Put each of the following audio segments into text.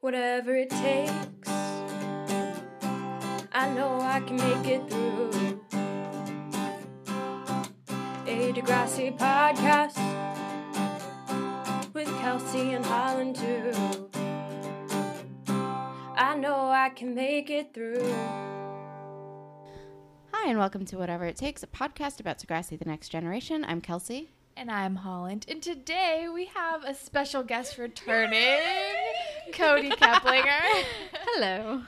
whatever it takes. I know I can make it through. A Degrassi podcast with Kelsey and Holland too. I know I can make it through. Hi, and welcome to Whatever It Takes, a podcast about Degrassi the Next Generation. I'm Kelsey. And I'm Holland. And today we have a special guest returning, Kody Keplinger. Hello.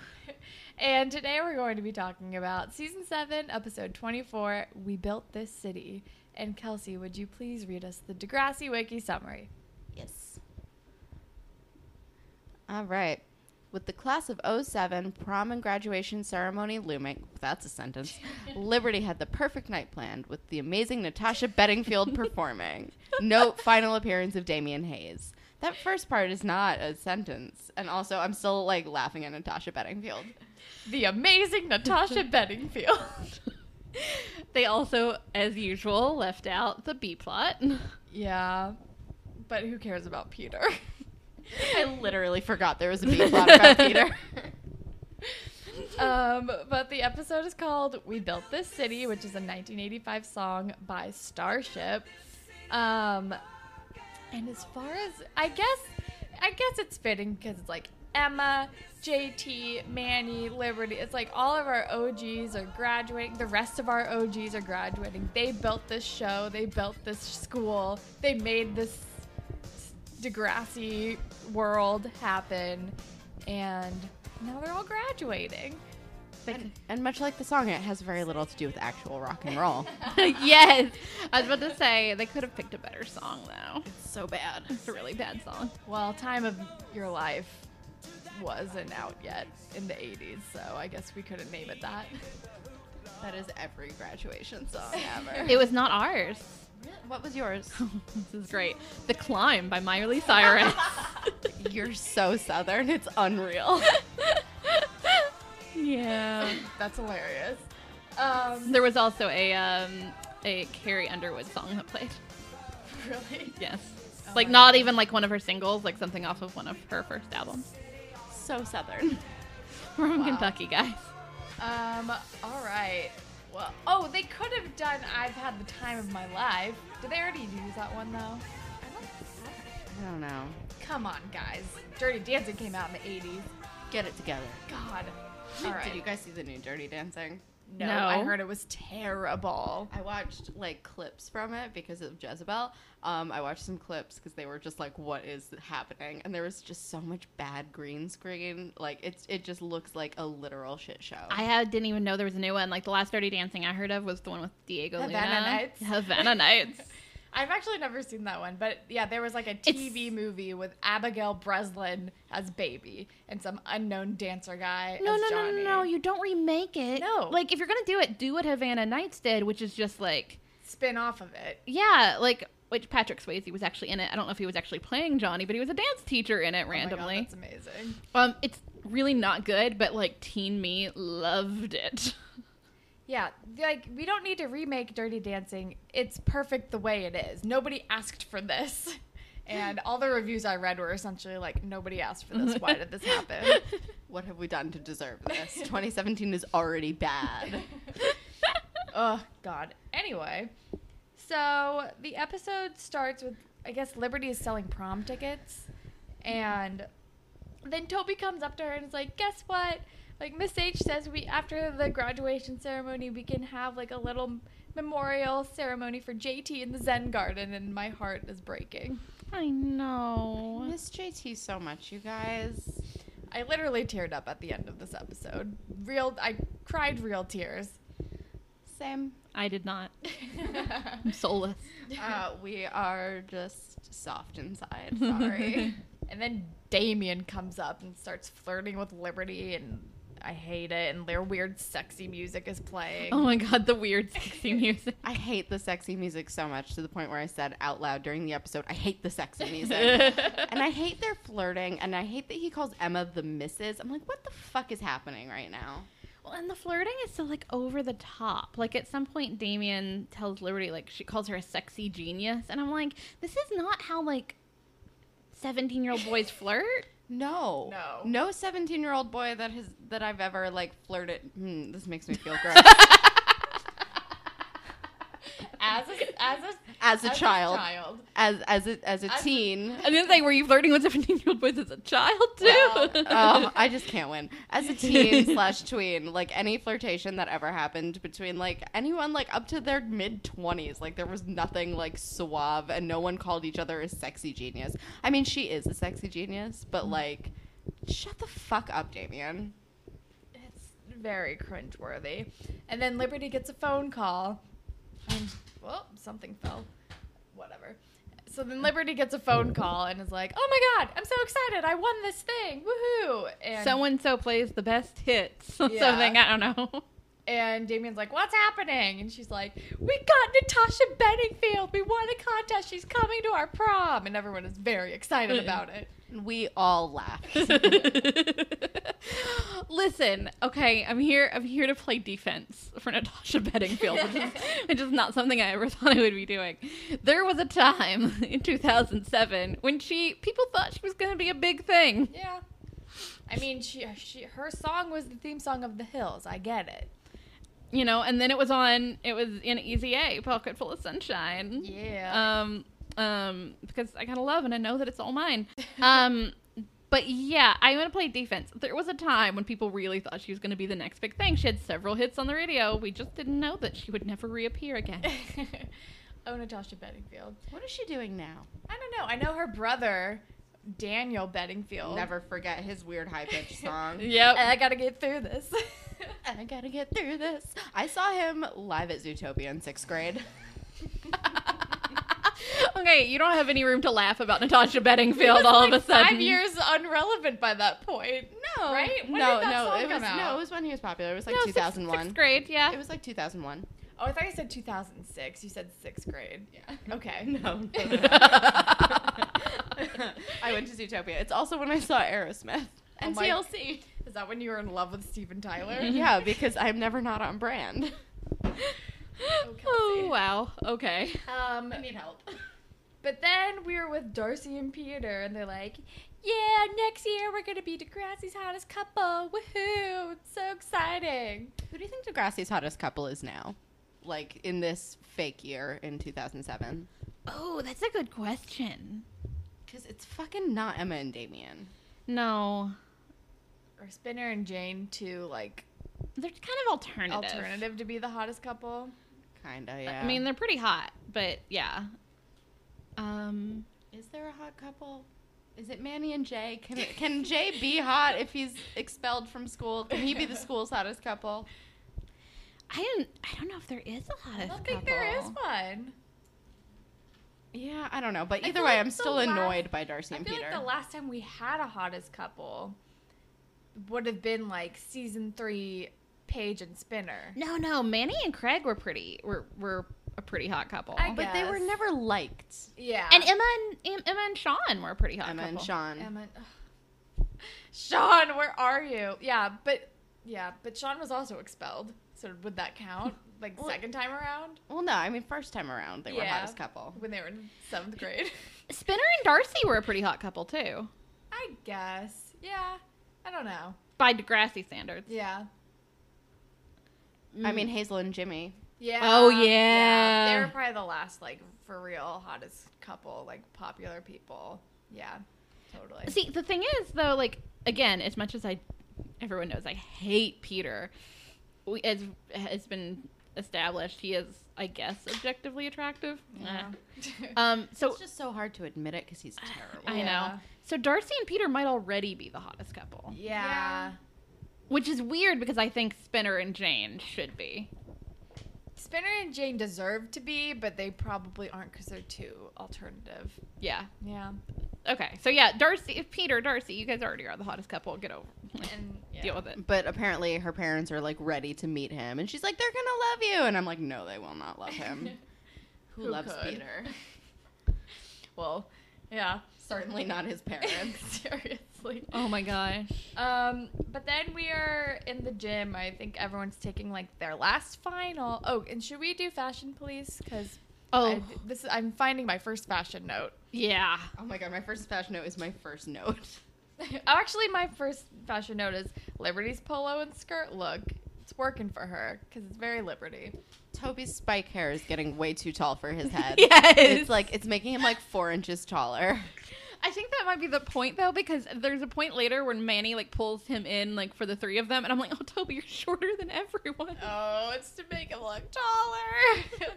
And today we're going to be talking about season 7, episode 24 We Built This City. And Kelsey, would you please read us the Degrassi Wiki summary? Yes. All right. With the class of 07 prom and graduation ceremony looming, that's a sentence, Liberty had the perfect night planned with the amazing Natasha Bedingfield performing. Note final appearance of Damien Hayes. That first part is not a sentence. And also, I'm still like laughing at Natasha Bedingfield. The amazing Natasha Bedingfield. They also, as usual, left out the B plot. yeah. But who cares about Peter? I literally forgot there was a B plot about Peter. um, but the episode is called "We Built This City," which is a 1985 song by Starship. Um, and as far as I guess, I guess it's fitting because it's like Emma, JT, Manny, Liberty. It's like all of our OGs are graduating. The rest of our OGs are graduating. They built this show. They built this school. They made this Degrassi world happen, and now they're all graduating. And, and much like the song, it has very little to do with actual rock and roll. yes. I was about to say, they could have picked a better song, though. It's so bad. It's a really bad song. Well, Time of Your Life wasn't out yet in the 80s, so I guess we couldn't name it that. That is every graduation song ever. It was not ours. what was yours? this is great. The Climb by Miley Cyrus. You're so southern. It's unreal. Yeah. That's hilarious. Um, There was also a um, a Carrie Underwood song that played. really? Yes. Like not even like one of her singles, like something off of one of her first albums. so southern. We're from Wow. Kentucky, guys. Um, all right. Well, oh, they could have done I've Had the Time of My Life. Did they already use that one, though? I don't I don't know. Come on, guys. Dirty Dancing came out in the 80s. Get it together. God. All right. Did you guys see the new Dirty Dancing? no, No. I heard it was terrible. I watched like clips from it because of Jezebel. Um, I watched some clips because they were just like, "What is happening?" And there was just so much bad green screen. Like it's it just looks like a literal shit show. I had, didn't even know there was a new one. Like the last Dirty Dancing I heard of was the one with Diego Luna. Havana Luna. Nights? Havana Nights. I've actually never seen that one, but yeah, there was like a It's- TV movie with Abigail Breslin as Baby and some unknown dancer guy No, as no, no, no, no. You don't remake it. No. Like, if you're going to do it, do what Havana Nights did, which is just like, Spin off of it. yeah, like, which Patrick Swayze was actually in it. I don't know if he was actually playing Johnny, but he was a dance teacher in it Oh my God, randomly. that's amazing. um, It's really not good, but like, teen me loved it. Yeah, like we don't need to remake Dirty Dancing. It's perfect the way it is. Nobody asked for this. And all the reviews I read were essentially like, nobody asked for this. Why did this happen? what have we done to deserve this? 2017 is already bad. oh, God. Anyway, so the episode starts with, I guess, Liberty is selling prom tickets. And then Toby comes up to her and is like, guess what? Like Miss H says we after the graduation ceremony we can have like a little memorial ceremony for JT in the Zen garden and my heart is breaking. I know. I Miss JT so much, you guys. I literally teared up at the end of this episode. Real I cried real tears. Same. I did not. I'm soulless. Uh, we are just soft inside. Sorry. And then Damien comes up and starts flirting with Liberty and I hate it and their weird sexy music is playing. Oh my god, the weird sexy music. I hate the sexy music so much to the point where I said out loud during the episode, I hate the sexy music. and I hate their flirting, and I hate that he calls Emma the missus. I'm like, what the fuck is happening right now? Well, and the flirting is so like over the top. Like at some point, Damien tells Liberty like she calls her a sexy genius, and I'm like, this is not how like seventeen year old boys flirt. No. No. No 17 year old boy that has that I've ever like flirted. Hmm, this makes me feel gross. As a, as a, as a child, child. as as a as a As a- teen. I didn't say, were you flirting with 17 year old boys as a child too? Well, oh, I just can't win. As a teen slash tween, like any flirtation that ever happened between like anyone like up to their mid twenties, like there was nothing like suave, and no one called each other a sexy genius. I mean, she is a sexy genius, but mm-hmm. like, shut the fuck up, Damien. It's very cringeworthy. And then Liberty gets a phone call, and well, something fell. Whatever. So then Liberty gets a phone call and is like, "Oh my god, I'm so excited! I won this thing! Woohoo!" And So and so plays the best hits. Yeah. Something, I don't know. And Damien's like, "What's happening?" And she's like, "We got Natasha Bedingfield. We won a contest. She's coming to our prom." And everyone is very excited mm. about it. And we all laughed. Listen, okay, I'm here. I'm here to play defense for Natasha Bedingfield, which is, which is not something I ever thought I would be doing. There was a time in 2007 when she people thought she was going to be a big thing. Yeah. I mean, she, she her song was the theme song of The Hills. I get it. You know, and then it was on. It was in Easy A, Pocket Full of Sunshine. Yeah. Um, um, because I gotta love and I know that it's all mine. Um, but yeah, I'm gonna play defense. There was a time when people really thought she was gonna be the next big thing. She had several hits on the radio. We just didn't know that she would never reappear again. oh, Natasha Bedingfield. what is she doing now? I don't know. I know her brother, Daniel Bedingfield. Never forget his weird high pitched song. yep. I gotta get through this. I gotta get through this. I saw him live at Zootopia in sixth grade. okay, you don't have any room to laugh about Natasha Bedingfield all of a sudden. Five years unrelevant by that point. No, Right? When no, did that no. song it was come out? no. It was when he was popular. It was like No, two sixth- thousand one. Sixth grade, yeah. It was like two thousand one. Oh, I thought you said 2006. You said sixth grade. Yeah. Okay. No. I went to Zootopia. It's also when I saw Aerosmith and Oh my- TLC. Is that when you were in love with Steven Tyler? yeah, because I'm never not on brand. Oh, oh wow. Okay. Um, I need help. but then we were with Darcy and Peter, and they're like, "Yeah, next year we're gonna be Degrassi's hottest couple. Woohoo! It's so exciting." Who do you think Degrassi's hottest couple is now? Like in this fake year in 2007? Oh, that's a good question. Because it's fucking not Emma and Damien. No, Or Spinner and Jane too, like they're kind of alternative. alternative to be the hottest couple. Kinda, yeah. I mean, they're pretty hot, but yeah. Um, is there a hot couple? Is it Manny and Jay? Can can Jay be hot if he's expelled from school? Can he be the school's hottest couple? I don't. I don't know if there is a hottest couple. I don't think there is one. Yeah, I don't know, but either way, like I'm still last- annoyed by Darcy I and feel Peter. like the last time we had a hottest couple would have been like season three, Paige and Spinner. No, no. Manny and Craig were pretty. Were were a pretty hot couple. I but they were never liked. Yeah, and Emma and Em- Emma and Sean were a pretty hot couple. Emma couple. and Sean. Emma. ugh. Sean, where are you? Yeah, but yeah, but Sean was also expelled. So would that count? Like Well- second time around Well, no, I mean first time around they were Yeah. hottest couple. when they were in seventh grade? Spinner and Darcy were a pretty hot couple too, I guess. Yeah. I don't know. by Degrassi standards. Yeah. I mean mm. Hazel and Jimmy. Yeah. Oh, yeah. They were probably the last like for real hottest couple, like popular people. Yeah. Totally. See, the thing is, though, like again, as much as I, everyone knows I hate Peter. We, as has been established, he is, I guess, objectively attractive. Yeah. Eh. Um. So it's just so hard to admit it because he's terrible. I Yeah. know. So Darcy and Peter might already be the hottest couple, yeah. which is weird because I think Spinner and Jane should be. Spinner and Jane deserve to be, but they probably aren't because they're too alternative. Yeah. Yeah. Okay. So yeah, Darcy, Peter, Darcy, you guys already are the hottest couple. Get over. And yeah. Deal with it. But apparently her parents are like ready to meet him, and she's like, "They're gonna love you," and I'm like, "No, they will not love him." Who, Who loves could? Peter? Well, yeah. Certainly not his parents. Seriously. Oh my gosh. Um, but then we are in the gym. I think everyone's taking like their last final. Oh, and should we do fashion police? Because Oh this is I'm finding my first fashion note. Yeah. oh my god, my first fashion note is my first note. Oh, actually, my first fashion note is Liberty's polo and skirt look. It's working for her because it's very Liberty. Toby's spike hair is getting way too tall for his head. Yes. It's like it's making him like four inches taller. I think that might be the point though, because there's a point later when Manny like pulls him in like for the three of them, and I'm like, oh Toby, you're shorter than everyone. Oh, it's to make him look taller.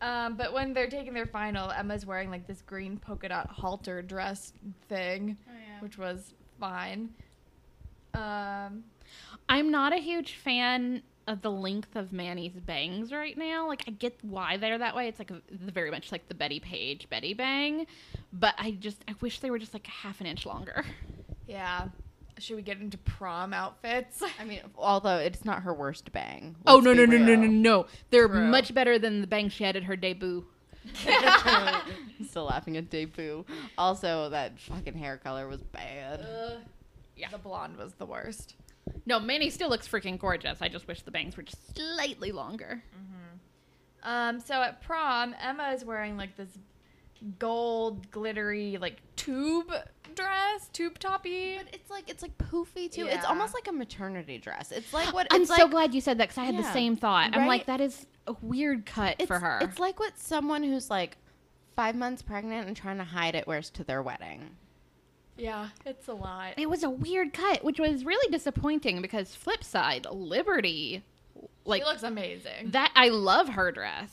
um, but when they're taking their final, Emma's wearing like this green polka dot halter dress thing, which was fine. Um, I'm not a huge fan of the length of Manny's bangs right now. Like I get why they're that way. It's like a, very much like the Betty Page Betty bang, but I just I wish they were just like a half an inch longer. yeah. Should we get into prom outfits? I mean, although it's not her worst bang. Oh let's no no no no no no! They're True. much better than the bangs she had at her debut. Still laughing at debut. Also, that fucking hair color was bad. yeah. The blonde was the worst. No, Manny still looks freaking gorgeous. I just wish the bangs were just slightly longer. Um, so at prom, Emma is wearing like this gold glittery like tube dress, tube toppy. But it's like it's like poofy too. It's almost like a maternity dress. It's like what I'm it's so like, glad you said that because I had the same thought. I'm Right? like, that is a weird cut it's, for her. It's like what someone who's like five months pregnant and trying to hide it wears to their wedding. Yeah, it's a lot. it was a weird cut, which was really disappointing because flip side, Liberty, like she looks amazing. that. I love her dress.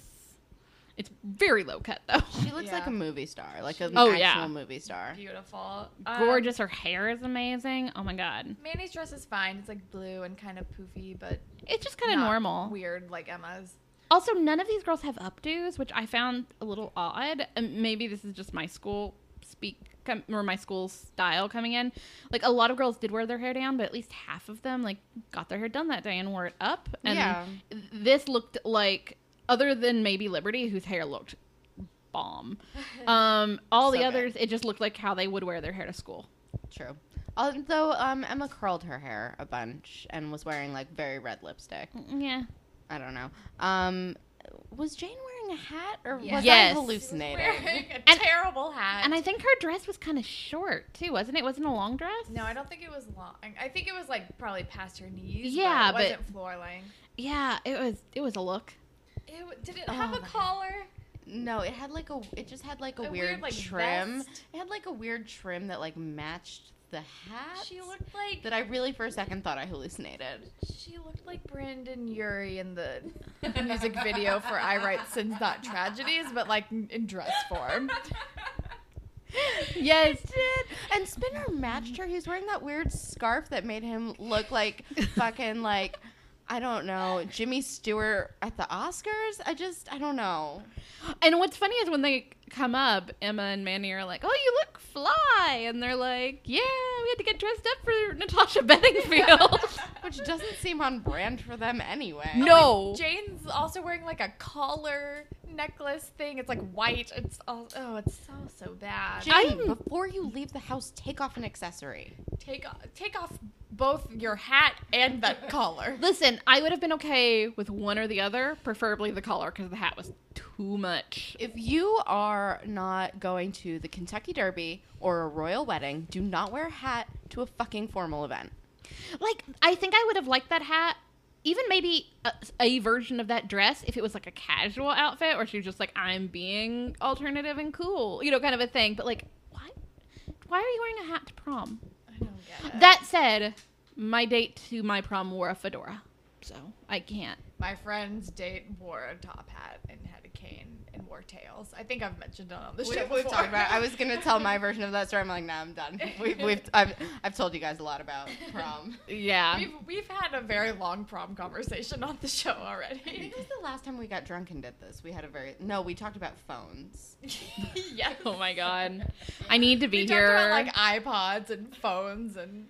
It's very low cut though. She looks Yeah. like a movie star, like an Oh, actual yeah. movie star. Beautiful. Um, Gorgeous. Her hair is amazing. Oh my god. Manny's dress is fine. It's like blue and kind of poofy, but It's just kind of not normal. Weird like Emma's. Also, none of these girls have updos, which I found a little odd. And maybe this is just my school speak com- or my school style coming in. Like a lot of girls did wear their hair down, but at least half of them like got their hair done that day and wore it up. And Yeah. this looked like, other than maybe Liberty, whose hair looked bomb. Um, all So the good. others, it just looked like how they would wear their hair to school. True. Although um, Emma curled her hair a bunch and was wearing like very red lipstick. Yeah. I don't know. Um, was Jane wearing a hat or was Yes. I hallucinating? Wearing a And- terrible hat. And I think her dress was kind of short too, wasn't it? Wasn't a long dress? no, I don't think it was long. I think it was like probably past her knees. Yeah, but but- it wasn't floor length. Yeah, it was. It was a look. It, did it have Oh, a collar? No, it had like a. It just had like a, A weird, weird, like, trim. vest? It had like a weird trim that like matched the hat. She looked like that I really for a second thought I hallucinated. She looked like Brendon Urie in the music video for "I Write Sins Not Tragedies," but like in dress form. Yes, it did. And Spinner matched her. He was wearing that weird scarf that made him look like fucking like I don't know Jimmy Stewart at the Oscars. I just I don't know. And what's funny is when they come up, Emma and Manny are like, "Oh, you look fly," and they're like, "Yeah, we had to get dressed up for Natasha Bedingfield." Which doesn't seem on brand for them anyway. no, Jane's also wearing like a collar necklace thing. It's like white. It's all, oh, it's so so bad. Jane, I'm- before you leave the house, take off an accessory. Take o- take off both your hat and that collar. listen, I would have been okay with one or the other, preferably the collar because the hat was too much. If you are not going to the Kentucky Derby or a royal wedding, do not wear a hat to a fucking formal event. Like, I think I would have liked that hat. Even maybe a, a version of that dress if it was like a casual outfit, or she was just like, "I'm being alternative and cool," you know, kind of a thing. But like, why? Why are you wearing a hat to prom? I don't get it. That said, my date to my prom wore a fedora, so I can't. My friend's date wore a top hat and had a cane and wore tails. I think I've mentioned it on the We, show we've talked about. It. I was gonna tell my version of that story. I'm like, nah, I'm done. We've, we've I've, I've told you guys a lot about prom. Yeah. We've, we've had a very long prom conversation on the show I already. think it was the last time we got drunk and did this. We had a very no. We talked about phones. yes. Oh my god. I need to be We here. about like iPods and phones and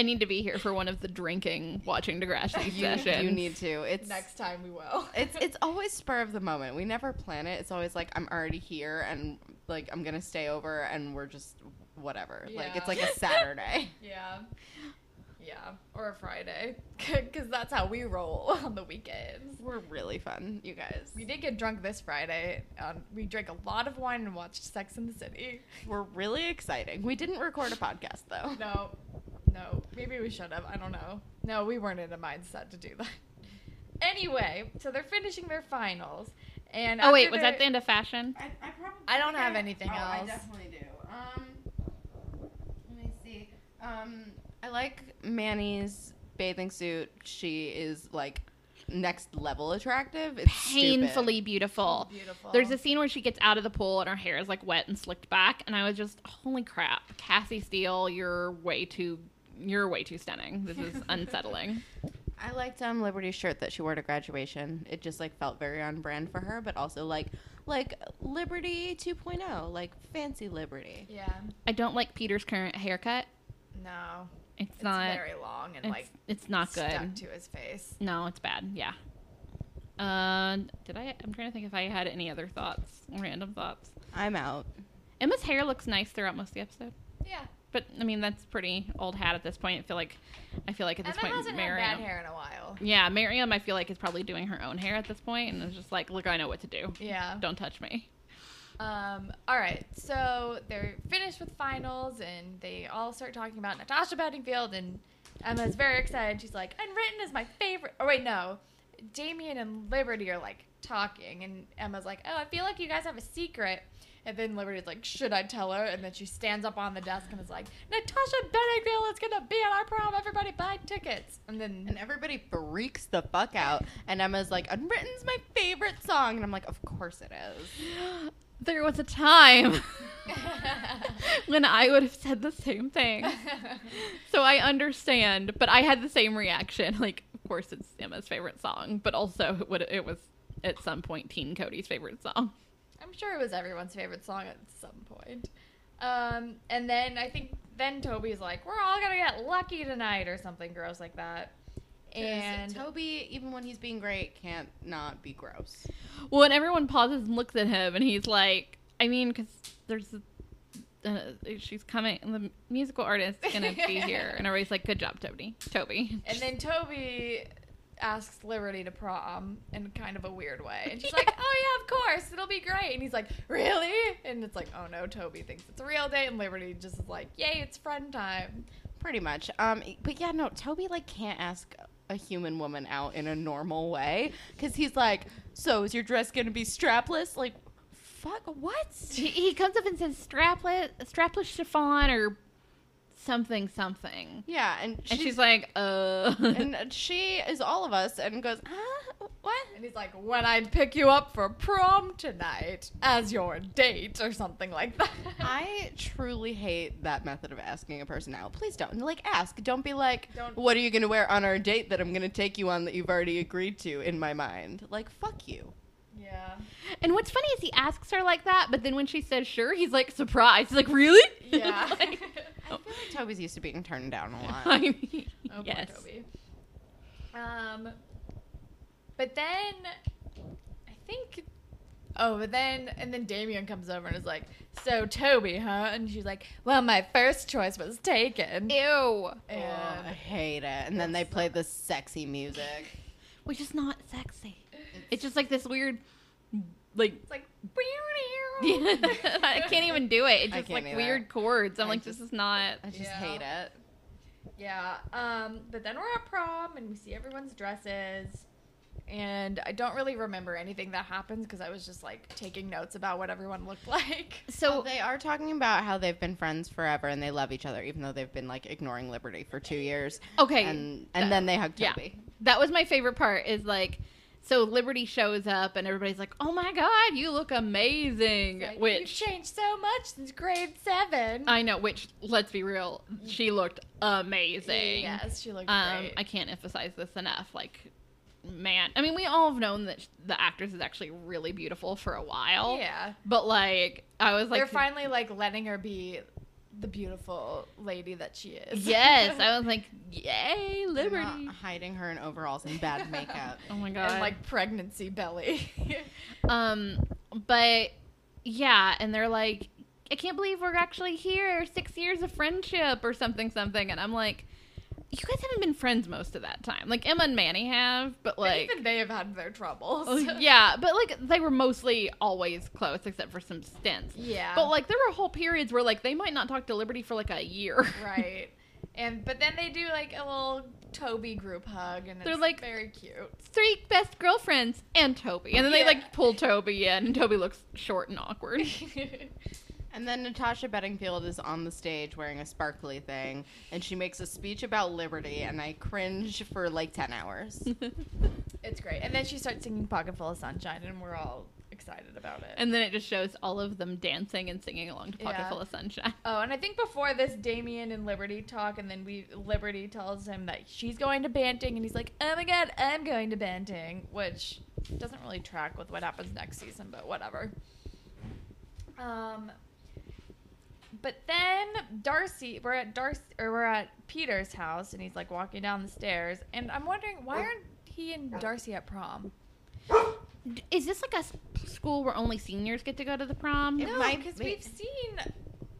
I need to be here for one of the drinking, watching Degrassi You, sessions. you need to. It's next time we will. It's it's always spur of the moment. We never plan it. It's always like I'm already here and like I'm gonna stay over and we're just whatever. Like it's like a Saturday. yeah. Yeah. or a Friday, because that's how we roll on the weekends. We're really fun, you guys. We did get drunk this Friday. Um, we drank a lot of wine and watched Sex in the City. We're really exciting. We didn't record a podcast though. No, no, maybe we should have. I don't know. No, we weren't in a mindset to do that. Anyway, so they're finishing their finals, and Oh wait, was that the end of fashion? I, I probably I don't have anything oh, I definitely do. Um, let me see. Um, I like Manny's bathing suit. She is like next level attractive. It's Painfully stupid. beautiful. Beautiful. There's a scene where she gets out of the pool and her hair is like wet and slicked back, and I was just, holy crap, Cassie Steele, you're way too, you're way too stunning. This is unsettling. I liked um Liberty's shirt that she wore to graduation. It just like felt very on brand for her, but also like like Liberty 2.0, like fancy Liberty. Yeah. I don't like Peter's current haircut. No. It's, It's not. very long and it's, like it's not good. stuck to his face. No, it's bad. Yeah. Uh, did I? I'm trying to think if I had any other thoughts, random thoughts. I'm out. Emma's hair looks nice throughout most of the episode, Yeah. But I mean that's pretty old hat at this point. I feel like, I feel like at this Emma point, hasn't had bad hair in a while. Yeah, Miriam, I feel like is probably doing her own hair at this point, and it's just like, look, I know what to do. Yeah. Don't touch me. Um, all right, so they're finished with finals, and they all start talking about Natasha Bedingfield, and Emma's very excited. She's like, "Unwritten is my favorite." Oh wait, no, Damien and Liberty are like talking, and Emma's like, "Oh, I feel like you guys have a secret." And then Liberty's like, "Should I tell her?" And then she stands up on the desk and is like, "Natasha Bedingfield is gonna be at our prom. Everybody buy tickets." And then And everybody freaks the fuck out. And Emma's like, Unwritten's my favorite song. And I'm like, Of course it is. There was a time when I would have said the same thing. So I understand, but I had the same reaction. Like, of course, it's Emma's favorite song, but also it, would, it was at some point Teen Kody's favorite song. I'm sure it was everyone's favorite song at some point. Um, and then I think then Toby's like, "We're all gonna get lucky tonight" or something gross like that. And And Toby, even when he's being great, can't not be gross. Well, and everyone pauses and looks at him, and he's like, I mean, because there's, a, uh, she's coming, the musical artist's gonna be here, and everybody's like, good job, Toby. Toby. and then Toby asks Liberty to prom in kind of a weird way, and she's like, "Oh yeah, of course, it'll be great." And he's like, "Really?" And it's like, "Oh no, Toby thinks it's a real date," and Liberty just is like, "Yay, it's friend time." Pretty much. Um, but yeah, no, Toby like can't ask a human woman out in a normal way because he's like, "So is your dress gonna be strapless?" Like, fuck, what? he, he comes up and says strapless, strapless chiffon or something, something. Yeah, and And she's like, uh. and she is all of us, and goes, "Huh? What?" And he's like, "When I'd pick you up for prom tonight as your date or something like that." I truly hate that method of asking a person out. Please don't. Like, ask. Don't be like, Don't- what are you going to wear on our date that I'm going to take you on that you've already agreed to in my mind? Like, fuck you. Yeah. and what's funny is he asks her like that, but then when she says sure, he's like surprised. He's like, really? Yeah. Like, I feel like Toby's used to being turned down a lot. I mean, Oh, yes. poor Toby. Um, but then I think. Oh, but then and then Damien comes over and is like, "So Toby, huh?" And she's like, "Well, my first choice was taken." Ew. Oh, I hate it. And then they play the sexy music. Which is not sexy. It's just like this weird, like, it's like, I can't even do it. It's just like either. weird chords. I'm I like, just- this is not. I just Yeah. hate it. Yeah. Um, but then we're at prom and we see everyone's dresses. And I don't really remember anything that happens because I was just like taking notes about what everyone looked like. So So they are talking about how they've been friends forever and they love each other, even though they've been like ignoring Liberty for two years. okay, And and then they hug yeah. Toby. that was my favorite part. Is like, so Liberty shows up and everybody's like, "Oh my god, you look amazing!" Like, which You've changed so much since grade seven. I know. Which let's be real, she looked amazing. Yes, she looked Um, great. I can't emphasize this enough. Like, man, I mean, we all have known that the actress is actually really beautiful for a while. yeah, But like, I was like, they're finally like letting her be the beautiful lady that she is. yes, I was like, yay, Liberty. not hiding her in overalls and bad makeup. Oh my god. and like pregnancy belly. um, but yeah, and they're like, I can't believe we're actually here. Six years of friendship or something, something, and I'm like. You guys haven't been friends most of that time. Like Emma and Manny have, but like Even they have had their troubles. Oh, yeah, but like they were mostly always close except for some stints. yeah. But like there were whole periods where like they might not talk to Liberty for like a year. right. And but then they do like a little Toby group hug, and They're it's like- very cute. Three best girlfriends and Toby. And then they like pull Toby in and Toby looks short and awkward. And then Natasha Bedingfield is on the stage wearing a sparkly thing, and she makes a speech about liberty, and I cringe for like 10 hours. it's great. And then she starts singing "Pocket Full of Sunshine," and we're all excited about it. and then it just shows all of them dancing and singing along to Pocket Yeah. Full of Sunshine. Oh, and I think before this, Damien and Liberty talk, and then we Liberty tells him that she's going to Banting, and he's like, "Oh my god, I'm going to Banting," which doesn't really track with what happens next season, but whatever. Um, but then Darcy, we're at Darcy, or we're at Peter's house, and he's like walking down the stairs, and I'm wondering why aren't he and Darcy at prom? Is this like a s- school where only seniors get to go to the prom? It no, might because be- we've seen.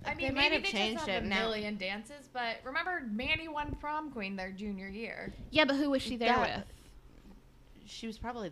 I mean, They mean, might maybe have they changed just have it a now. million dances, but remember, Manny won prom queen their junior year. Yeah, but who was she there That- with? she was probably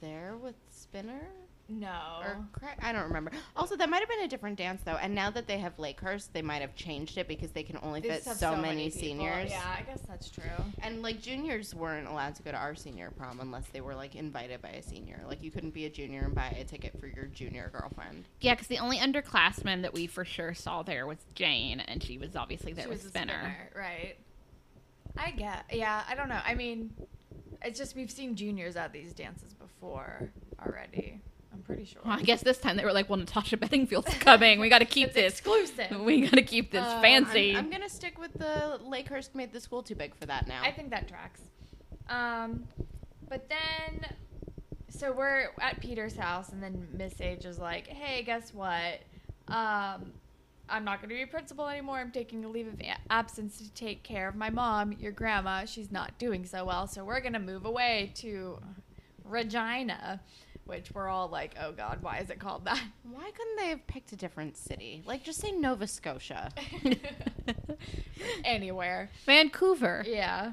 there with Spinner? No. Or Cra- I don't remember. Also, that might have been a different dance though. And now that they have Lakehurst, they might have changed it because they can only They fit just so, have many, people. seniors. Yeah, I guess that's true. And like juniors weren't allowed to go to our senior prom unless they were like invited by a senior. Like you couldn't be a junior and buy a ticket for your junior girlfriend. Yeah, because the only underclassman that we for sure saw there was Jane, and she was obviously there She with was a Spinner. right? I get. Yeah, I don't know. I mean, it's just we've seen juniors at these dances before already. I'm pretty sure. Well, I guess this time they were like, "Well, Natasha Bedingfield's coming. We got to keep this. exclusive. We got to keep this Um, fancy." I'm, I'm gonna stick with the Lakehurst made the school too big for that now. I think that tracks. Um, but then, so we're at Peter's house, and then Miss H is like, "Hey, guess what? Um, I'm not going to be principal anymore. I'm taking a leave of absence to take care of my mom, your grandma. She's not doing so well, so we're going to move away to Regina." Which we're all like, oh God, why is it called that? Why couldn't they have picked a different city? Like just say Nova Scotia. Anywhere. Vancouver. Yeah.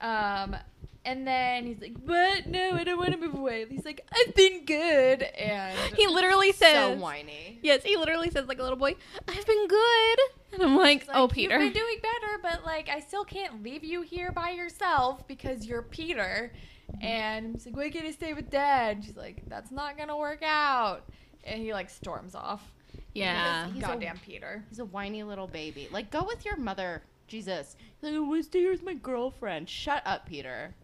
Um, and then he's like, but No, I don't want to move away." He's like, "I've been good," and He literally so says, whiny. "Yes, he literally says like a little boy, I've been good," and I'm like, like, "Oh, Peter." you've been doing better, but like, I still can't leave you here by yourself because you're Peter." And he's like, "Why can't I stay with Dad?" She's like, "That's not gonna work out," and he like storms off. yeah. He's a- Goddamn Peter. He's a whiny little baby. Like go with your mother. Jesus. He's like, I want to stay here with my girlfriend. Shut up, Peter.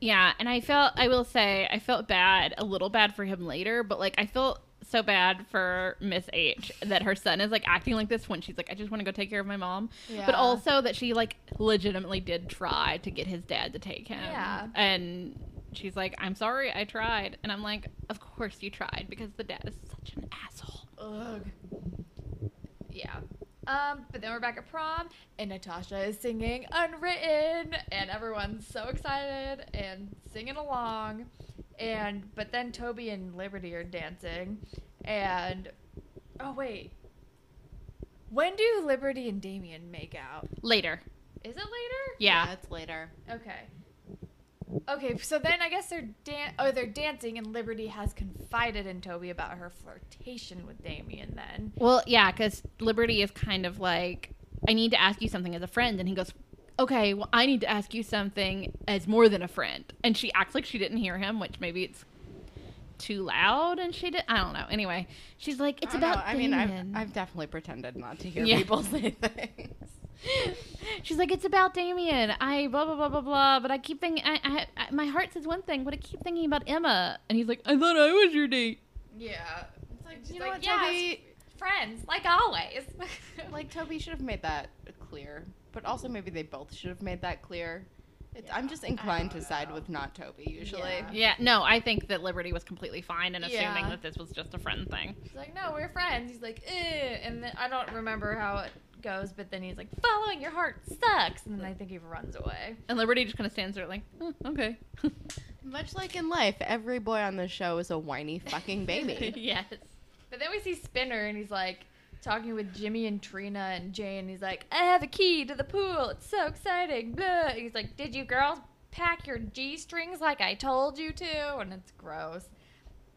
Yeah, and I felt I will say I felt bad, a little bad for him later, but like I felt so bad for Miss H that her son is like acting like this when she's like, I just want to go take care of my mom. But also that she like legitimately did try to get his dad to take him. Yeah. And she's like, I'm sorry, I tried. And I'm like, Of course you tried because the dad is such an asshole. Ugh. Yeah. Um, but then we're back at prom, and Natasha is singing Unwritten, and everyone's so excited and singing along. And but then Toby and Liberty are dancing, and oh wait, when do Liberty and Damien make out? Later. Is it later? Yeah. it's later. Okay. Okay, so then I guess they're dan- oh they're dancing, and Liberty has confided in Toby about her flirtation with Damien. Then Well, yeah, because Liberty is kind of like, I need to ask you something as a friend. And he goes, Okay, well, I need to ask you something as more than a friend. And she acts like she didn't hear him, which maybe it's too loud and she did. I don't know. Anyway, she's like, It's I about. know. I mean, I've, Damien." I've definitely pretended not to hear Yeah. people say things. She's like, it's about Damien. I blah blah blah blah blah. But I keep thinking, I, I, I, my heart says one thing, but I keep thinking about Emma. And he's like, I thought I was your date. yeah, it's like, You know like what, yeah, Toby? friends like always. Like Toby should have made that clear, but also maybe they both should have made that clear. It's, I'm just inclined to don't side with not Toby usually. Yeah. Yeah, no, I think that Liberty was completely fine in assuming Yeah. that this was just a friend thing. She's like, no, we're friends. He's like, eh. and then I don't remember how it goes, but then he's like, following your heart sucks, and then I think he runs away. And Liberty just kind of stands there like, "Oh, okay. Much like in life, every boy on this show is a whiny fucking baby. yes. But then we see Spinner, and he's like talking with Jimmy and Trina and Jay, and he's like, "I have a key to the pool. It's so exciting." Blah. And he's like, "Did you girls pack your g strings like I told you to?" And it's gross.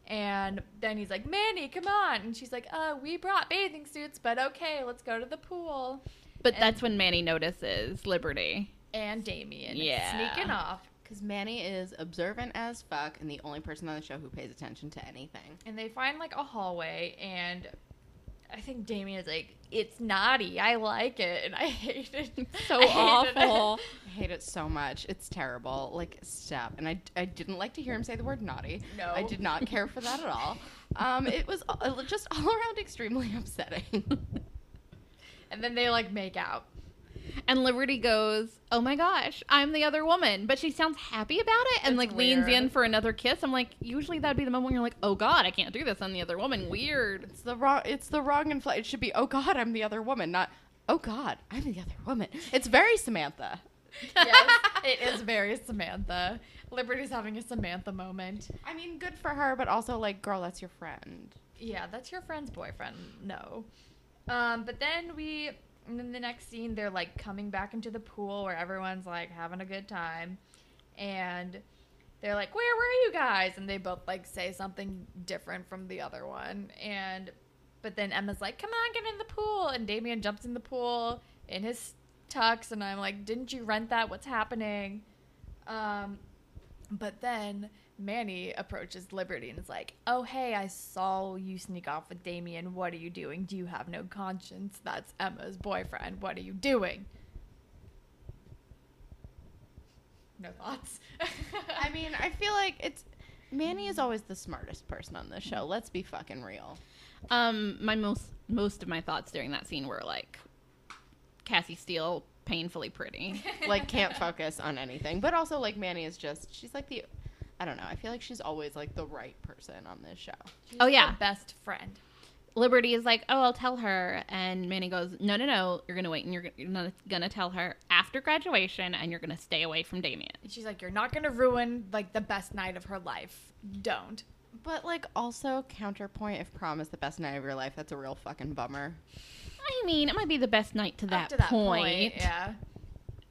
And then he's like, "Manny, come on!" And she's like, "Uh, we brought bathing suits, but okay, let's go to the pool." But And- that's when Manny notices Liberty. And Damien, Yeah. sneaking off, Because Manny is observant as fuck and the only person on the show who pays attention to anything. and they find like a hallway, and I think Damien is like, "It's naughty. I like it, and I hate it. So I hated it." awful. I hate it so much. It's terrible. Like, stop. And I, I didn't like to hear him say the word naughty. No. I did not care for that at all. Um, it was just all around extremely upsetting. And then they like make out. And Liberty goes, "Oh my gosh, I'm the other woman," but she sounds happy about it and It's like leans in for another kiss. I'm like, usually that'd be the moment when you're like, "Oh God, I can't do this." I'm the other woman. Weird. it's the wrong. It's the wrong infl. It should be. Oh God, I'm the other woman. Not. Oh God, I'm the other woman. It's very Samantha. yes, it is very Samantha. Liberty's having a Samantha moment. I mean, good for her, but also like, girl, that's your friend. Yeah, that's your friend's boyfriend. No. Um, but then we, and then the next scene, they're like coming back into the pool where everyone's like having a good time, and they're like, "Where were you guys?" And they both like say something different from the other one, and but then Emma's like, "Come on, get in the pool," and Damien jumps in the pool in his tux, and I'm like, "Didn't you rent that? What's happening?" Um, but then Manny approaches Liberty and is like, "Oh hey, I saw you sneak off with Damien. What are you doing? Do you have no conscience? That's Emma's boyfriend. What are you doing?" No thoughts. I mean, I feel like it's Manny is always the smartest person on the show. Let's be fucking real. Um, my most most of my thoughts during that scene were like, Cassie Steele, painfully pretty. Like, can't focus on anything. But also, like, Manny is just she's like the. I don't know. I feel like she's always like the right person on this show. Oh, yeah. the best friend. Liberty is like, "Oh, I'll tell her," and Manny goes, "No, no, no. You're gonna wait, and you're, g- you're not gonna tell her after graduation, and you're gonna stay away from Damien." And she's like, "You're not gonna ruin like the best night of her life. Don't." But like, also counterpoint. If prom is the best night of your life, that's a real fucking bummer. I mean, it might be the best night to that, Up to that point. yeah.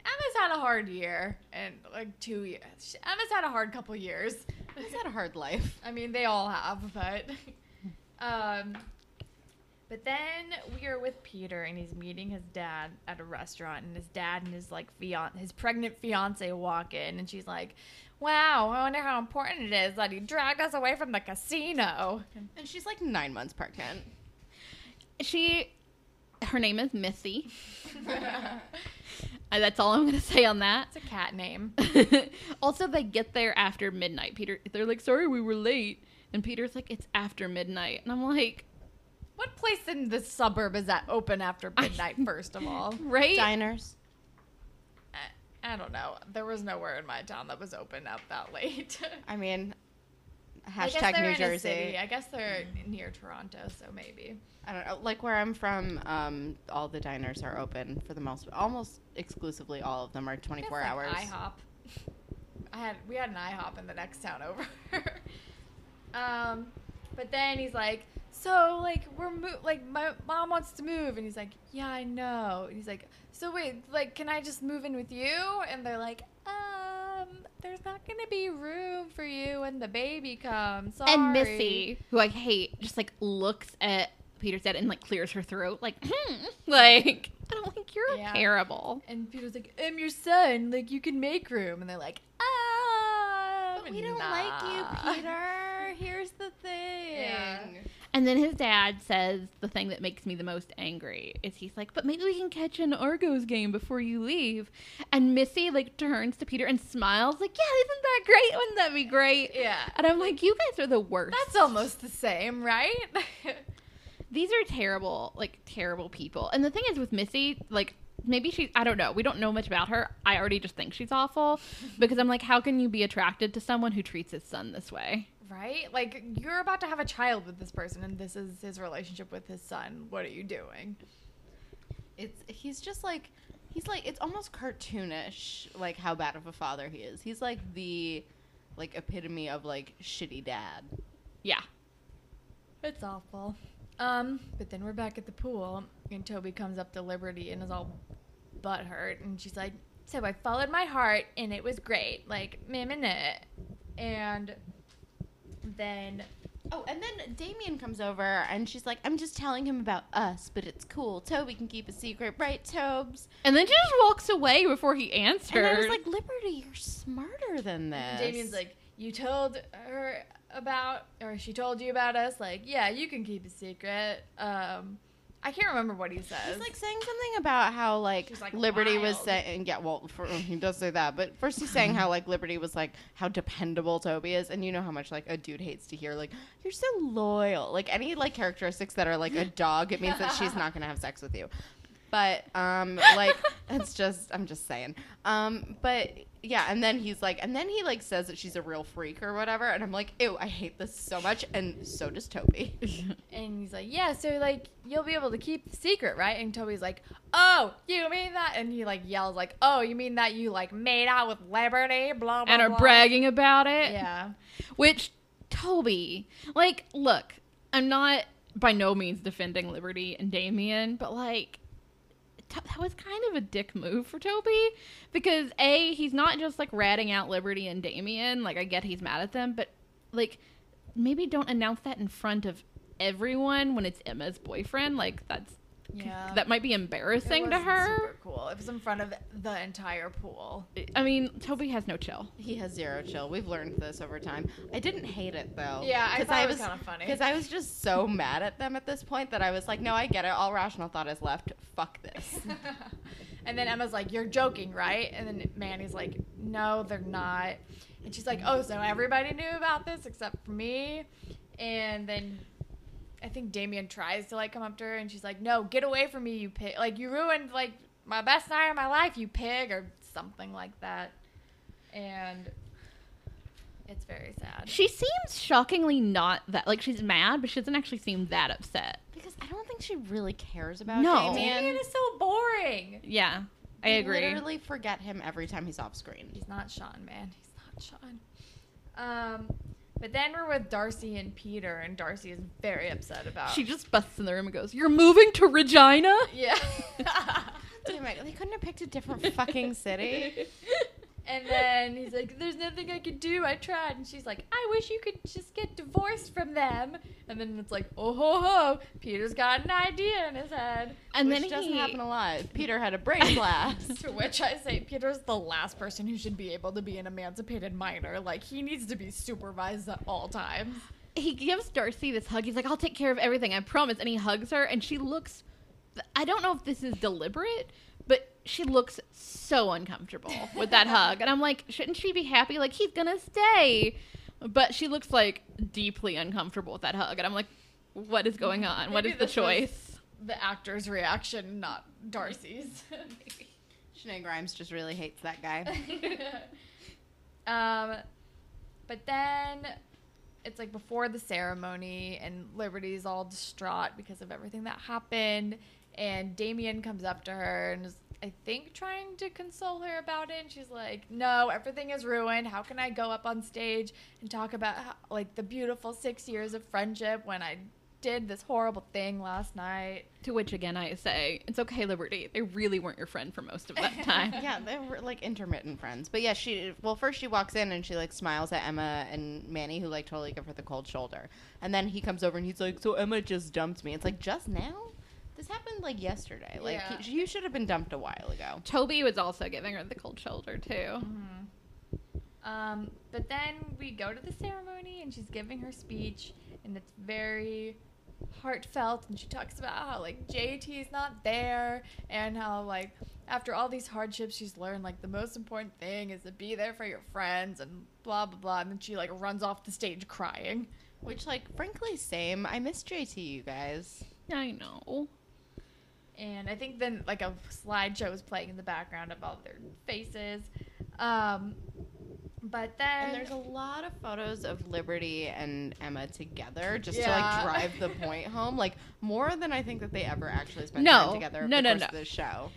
Emma's had a hard year and like two years. Emma's had a hard couple years. He's had a hard life. I mean, they all have, but um but then we are with Peter and he's meeting his dad at a restaurant and his dad and his like fian- his pregnant fiance walk in and she's like, "Wow, I wonder how important it is that he dragged us away from the casino." And she's like nine months pregnant. She, her name is Missy. Uh, That's all I'm gonna say on that. It's a cat name. also, they get there after midnight. Peter, they're like, "Sorry, we were late," and Peter's like, "It's after midnight," and I'm like, What place in this suburb is that open after midnight first of all, right? Diners. I, I don't know. There was nowhere in my town that was open up that late. I mean, I guess hashtag New Jersey. I guess they're near Toronto, so maybe. I don't know. Like where I'm from, um, all the diners are open for the most, almost exclusively. All of them are 24 That's hours. like IHOP. I had we had an IHOP in the next town over. um, but then he's like, so like we're mo- like my mom wants to move, and he's like, yeah, I know. And he's like, so wait, like, can I just move in with you? And they're like, um, there's not gonna be room for you when the baby comes. Sorry. And Missy, who I hate, just like looks at Peter's dad and like clears her throat, like, hmm. like I don't think you're Yeah. terrible. And Peter's like, I'm your son. Like, you can make room. And they're like, ah. But we don't like you, Peter. Here's the thing. Yeah. And then his dad says the thing that makes me the most angry is he's like, "But maybe we can catch an Argos game before you leave." And Missy like turns to Peter and smiles, like, "Yeah, isn't that great? Wouldn't that be great?" Yeah. And I'm like, "You guys are the worst." That's almost the same, right? These are terrible, like terrible people. And the thing is with Missy, like maybe she I don't know. We don't know much about her. I already just think she's awful because I'm like, how can you be attracted to someone who treats his son this way? Right? Like, you're about to have a child with this person, and this is his relationship with his son. What are you doing? It's he's just like he's like it's almost cartoonish like how bad of a father he is. He's like the like epitome of like shitty dad. Yeah. It's awful. Um, but then we're back at the pool, and Toby comes up to Liberty and is all butthurt, and she's like, "So I followed my heart, and it was great, like meh meh meh." And then Oh, and then Damien comes over and she's like, I'm just telling him about us, but it's cool. Toby can keep a secret, right, Tobes? And then she just walks away before he answers. And I was like, Liberty, you're smarter than this. Damien's like, "You told her about, or she told you about us. Like, yeah, you can keep a secret." Um, I can't remember what he says. He's like saying something about how like, like, Liberty was wild. saying yeah well for, he does say that but first he's saying how like Liberty was like how dependable Toby is and you know how much like a dude hates to hear like you're so loyal like any like characteristics that are like a dog it means that she's not gonna have sex with you but um like it's just I'm just saying um but yeah and then he's like and then he like says that she's a real freak or whatever and I'm like ew I hate this so much and so does Toby And he's like, yeah, so like you'll be able to keep the secret, right? And Toby's like, oh, you mean that? And he like yells like, oh, you mean that you like made out with Liberty, blah blah, and are blah. bragging about it. Yeah, Which Toby, like, look, I'm not by no means defending Liberty and Damien, but like to- that was kind of a dick move for Toby because a he's not just like ratting out Liberty and Damien. Like I get he's mad at them, but like maybe don't announce that in front of everyone when it's Emma's boyfriend. Like that's yeah. that might be It embarrassing to her. Super cool. It was in front of the entire pool. I mean, Toby has no chill. He has zero chill. We've learned this over time. I didn't hate it though. Yeah, I 'Cause thought it was kinda funny. Because I was just so mad at them at this point that I was like, no, I get it. All rational thought is left. Fuck this. and then Emma's like, "You're joking, right?" And then Manny's like, "No, they're not." And she's like, "Oh, so everybody knew about this except for me." And then I think Damien tries to like come up to her, and she's like, "No, get away from me, you pig! Like you ruined like my best night of my life, you pig," or something like that. And it's very sad. She seems shockingly not that like she's mad, but she doesn't actually seem that upset. because I don't think she really cares about Damien. No. Damien. Damien is so boring. Yeah, I You agree. Literally forget him every time he's off screen. He's not Sean, man. He's not Sean. Um, but then we're with Darcy and Peter, and Darcy is very upset about. She just busts in the room and goes, "You're moving to Regina." yeah. Damn it, they couldn't have picked a different fucking city. and then he's like, "There's nothing I could do. I tried." And she's like, "I wish you could just get divorced from them." And then it's like, "Oh ho ho!" Peter's got an idea in his head. And which then doesn't happen a lot. Peter had a brain blast. To which I say, Peter's the last person who should be able to be an emancipated minor. Like he needs to be supervised at all times. he gives Darcy this hug. He's like, "I'll take care of everything. I promise." And he hugs her, and she looks. I don't know if this is deliberate, she looks so uncomfortable with that hug. And I'm like, shouldn't she be happy? Like he's gonna stay, but she looks like deeply uncomfortable with that hug. And I'm like, what is going on? What Maybe is the this was choice? The actor's reaction, not Darcy's. Shenae Grimes just really hates that guy. um, but then it's like before the ceremony, and Liberty's all distraught because of everything that happened. And Damien comes up to her and is, I think, trying to console her about it. And she's like, "No, everything is ruined. How can I go up on stage and talk about how, like the beautiful six years of friendship when I did this horrible thing last night?" To which again I say, it's okay, Liberty. They really weren't your friend for most of that time. yeah, they were like intermittent friends. But yeah, she well first she walks in and she like smiles at Emma and Manny who like totally give her the cold shoulder. And then he comes over and he's like, "So Emma just dumped me." It's like, "Just now?" This happened like yesterday. Like Yeah. he, you should have been dumped a while ago. Toby was also giving her the cold shoulder too. Um, but then we go to the ceremony and she's giving her speech, and it's very heartfelt. And she talks about how like JT's not there, and how like after all these hardships, she's learned like the most important thing is to be there for your friends and blah blah blah. And then she like runs off the stage crying. Which like frankly same. I miss JT you guys. I know. And I think then like a slideshow is playing in the background of all their faces. Um, but then And there's a lot of photos of Liberty and Emma together just to like drive the point home. Like more than I think that they ever actually spent No. time together No, the no, no. the show.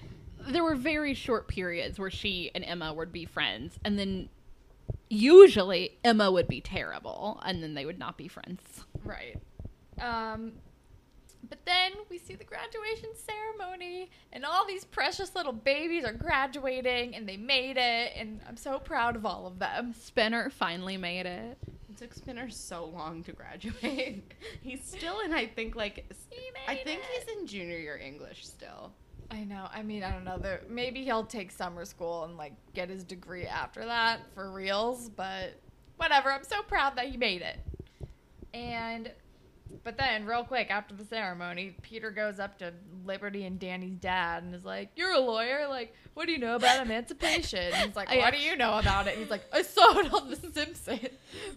there were very short periods where she and Emma would be friends, and then usually Emma would be terrible, and then they would not be friends. Right. Um, But then we see the graduation ceremony, and all these precious little babies are graduating, and they made it, and I'm so proud of all of them. Spinner finally made it. It took Spinner so long to graduate. he's still in, I think, like, s- He I think it. he's in junior year English still. I know. I mean, I don't know. There, maybe he'll take summer school and like get his degree after that for reals. But whatever. I'm so proud that he made it. And, but then real quick after the ceremony, Peter goes up to Liberty and Danny's dad and is like, "You're a lawyer. Like, what do you know about emancipation?" And he's like, I- "What do you know about it?" And he's like, "I saw it on The Simpsons."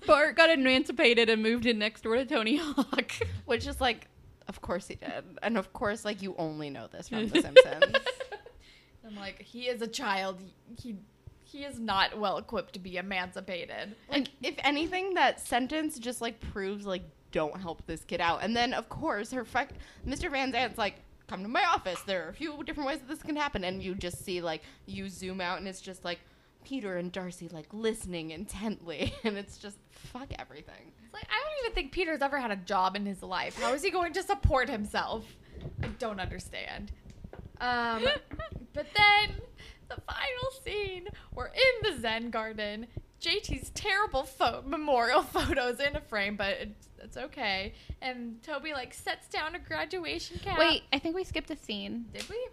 Bart got emancipated and moved in next door to Tony Hawk. Which is like, of course he did. And of course, like, you only know this from The Simpsons. I'm like, he is a child. He he is not well equipped to be emancipated. Like, if anything, that sentence just like proves like don't help this kid out. And then, of course, her fuck, Mr. Van Zandt's like, come to my office. There are a few different ways that this can happen. And you just see like you zoom out, and it's just like Peter and Darcy like listening intently, and it's just fuck everything. It's like I don't even think Peter's ever had a job in his life. How is he going to support himself? I don't understand. Um, but then the final scene, we're in the Zen garden. JT's terrible pho- memorial photos in a frame, but it's, it's okay. And Toby like sets down a graduation cap. Wait, I think we skipped a scene. did we?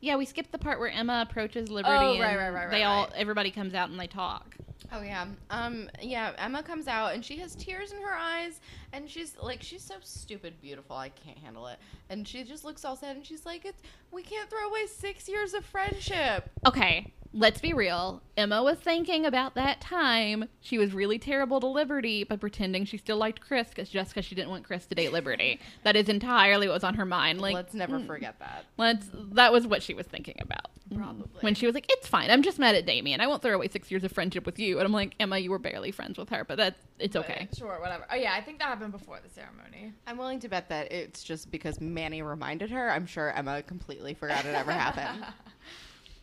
Yeah, we skipped the part where Emma approaches Liberty. Oh, and right, right, right, They right, all, right. everybody comes out and they talk. Oh yeah. Um yeah, Emma comes out and she has tears in her eyes and she's like she's so stupid beautiful. I can't handle it. And she just looks all sad and she's like it's we can't throw away 6 years of friendship. Okay, let's be real. Emma was thinking about that time she was really terrible to Liberty by pretending she still liked Chris cause, just because she didn't want Chris to date Liberty. that is entirely what was on her mind. Like, Let's never mm, forget that. Let's. That was what she was thinking about. Probably. When she was like, "It's fine. I'm just mad at Damien. I won't throw away six years of friendship with you." And I'm like, "Emma, you were barely friends with her, but that's it's But, okay." Sure, whatever. Oh yeah, I think that happened before the ceremony. I'm willing to bet that it's just because Manny reminded her. I'm sure Emma completely forgot it ever happened.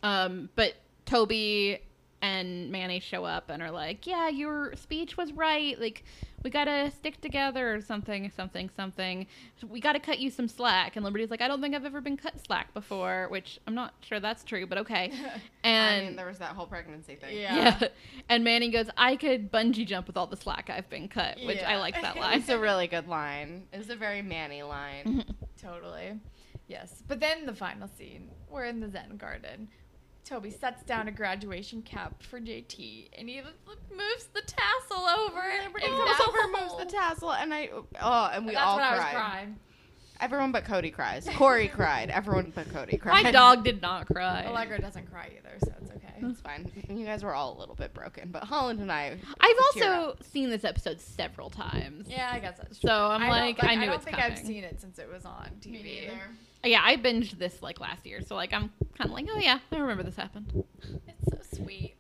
Um, but Toby and Manny show up and are like, "Yeah, your speech was right. Like, we gotta stick together or something, something, something. We gotta cut you some slack." And Liberty's like, "I don't think I've ever been cut slack before," which I'm not sure that's true, but okay. And I mean, there was that whole pregnancy thing. Yeah. yeah. and Manny goes, "I could bungee jump with all the slack I've been cut," which I like that line. It's a really good line. It's a very Manny line. Mm-hmm. Totally. Yes. But then the final scene, we're in the Zen garden. Toby sets down a graduation cap for JT and he moves the tassel over. Everybody and comes that's over, moves the tassel, and I oh, and we That's all when I was cried. crying. Everyone but Kody cries. Corey cried. Everyone but Kody cried. My dog did not cry. Allegra doesn't cry either, so it's okay. It's fine. You guys were all a little bit broken, but Holland and I. I've teared also up. seen this episode several times. Yeah, I guess that's true. So I'm I don't- like, I knew I don't it's think coming. I've seen it since it was on TV. Yeah, I binged this like last year, so like I'm kind of like, oh yeah, I remember this happened. It's so sweet.